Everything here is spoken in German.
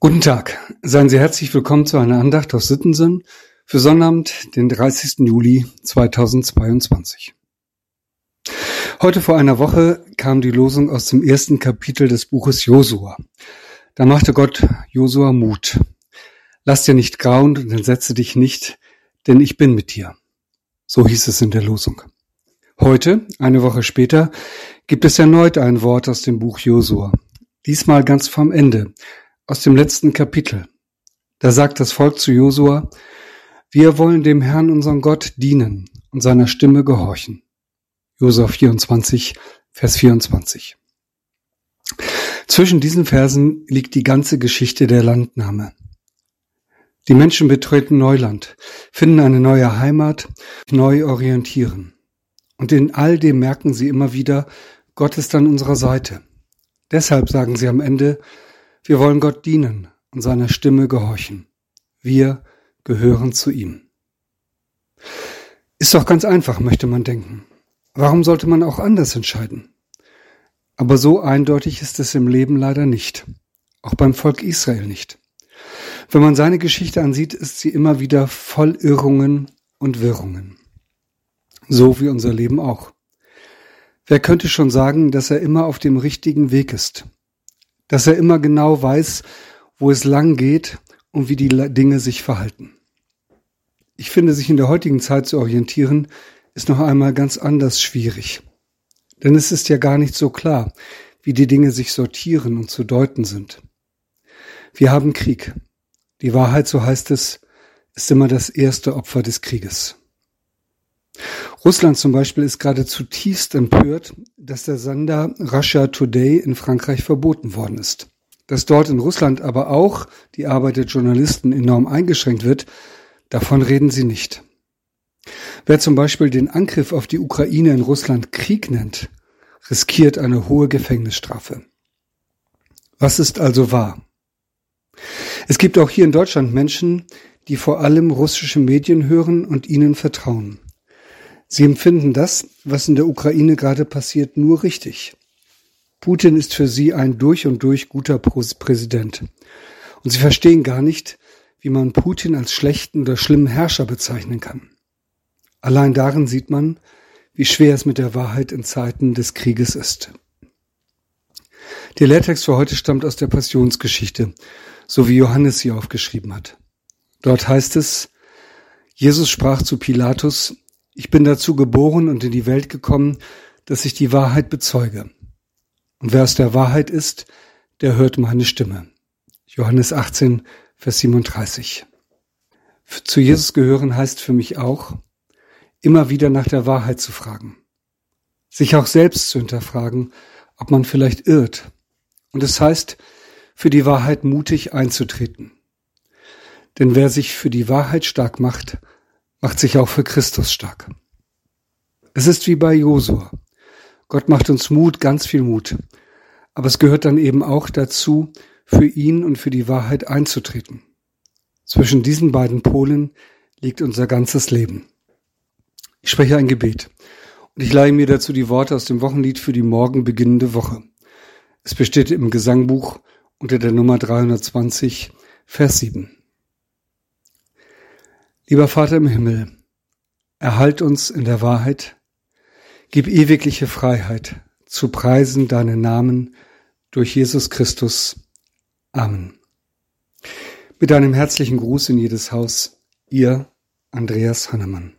Guten Tag, seien Sie herzlich willkommen zu einer Andacht aus Sittensen für Sonnabend, den 30. Juli 2022. Heute vor einer Woche kam die Losung aus dem ersten Kapitel des Buches Josua. Da machte Gott Josua Mut. Lass dir nicht grauen und entsetze dich nicht, denn ich bin mit dir. So hieß es in der Losung. Heute, eine Woche später, gibt es erneut ein Wort aus dem Buch Josua. Diesmal ganz vom Ende, aus dem letzten Kapitel. Da sagt das Volk zu Josua, wir wollen dem Herrn unseren Gott dienen und seiner Stimme gehorchen. Josua 24, Vers 24. Zwischen diesen Versen liegt die ganze Geschichte der Landnahme. Die Menschen betreten Neuland, finden eine neue Heimat, neu orientieren. Und in all dem merken sie immer wieder, Gott ist an unserer Seite. Deshalb sagen sie am Ende, wir wollen Gott dienen und seiner Stimme gehorchen. Wir gehören zu ihm. Ist doch ganz einfach, möchte man denken. Warum sollte man auch anders entscheiden? Aber so eindeutig ist es im Leben leider nicht. Auch beim Volk Israel nicht. Wenn man seine Geschichte ansieht, ist sie immer wieder voll Irrungen und Wirrungen. So wie unser Leben auch. Wer könnte schon sagen, dass er immer auf dem richtigen Weg ist? Dass er immer genau weiß, wo es lang geht und wie die Dinge sich verhalten. Ich finde, sich in der heutigen Zeit zu orientieren, ist noch einmal ganz anders schwierig. Denn es ist ja gar nicht so klar, wie die Dinge sich sortieren und zu deuten sind. Wir haben Krieg. Die Wahrheit, so heißt es, ist immer das erste Opfer des Krieges. Russland zum Beispiel ist gerade zutiefst empört, dass der Sender Russia Today in Frankreich verboten worden ist. Dass dort in Russland aber auch die Arbeit der Journalisten enorm eingeschränkt wird, davon reden sie nicht. Wer zum Beispiel den Angriff auf die Ukraine in Russland Krieg nennt, riskiert eine hohe Gefängnisstrafe. Was ist also wahr? Es gibt auch hier in Deutschland Menschen, die vor allem russische Medien hören und ihnen vertrauen. Sie empfinden das, was in der Ukraine gerade passiert, nur richtig. Putin ist für sie ein durch und durch guter Präsident. Und sie verstehen gar nicht, wie man Putin als schlechten oder schlimmen Herrscher bezeichnen kann. Allein darin sieht man, wie schwer es mit der Wahrheit in Zeiten des Krieges ist. Der Lehrtext für heute stammt aus der Passionsgeschichte, so wie Johannes sie aufgeschrieben hat. Dort heißt es, Jesus sprach zu Pilatus, ich bin dazu geboren und in die Welt gekommen, dass ich die Wahrheit bezeuge. Und wer aus der Wahrheit ist, der hört meine Stimme. Johannes 18, Vers 37. Zu Jesus gehören heißt für mich auch, immer wieder nach der Wahrheit zu fragen. Sich auch selbst zu hinterfragen, ob man vielleicht irrt. Und es heißt, für die Wahrheit mutig einzutreten. Denn wer sich für die Wahrheit stark macht, macht sich auch für Christus stark. Es ist wie bei Josua. Gott macht uns Mut, ganz viel Mut. Aber es gehört dann eben auch dazu, für ihn und für die Wahrheit einzutreten. Zwischen diesen beiden Polen liegt unser ganzes Leben. Ich spreche ein Gebet und ich leihe mir dazu die Worte aus dem Wochenlied für die morgen beginnende Woche. Es besteht im Gesangbuch unter der Nummer 320, Vers 7. Lieber Vater im Himmel, erhalt uns in der Wahrheit, gib ewigliche Freiheit zu preisen deinen Namen durch Jesus Christus. Amen. Mit einem herzlichen Gruß in jedes Haus, ihr Andreas Hannemann.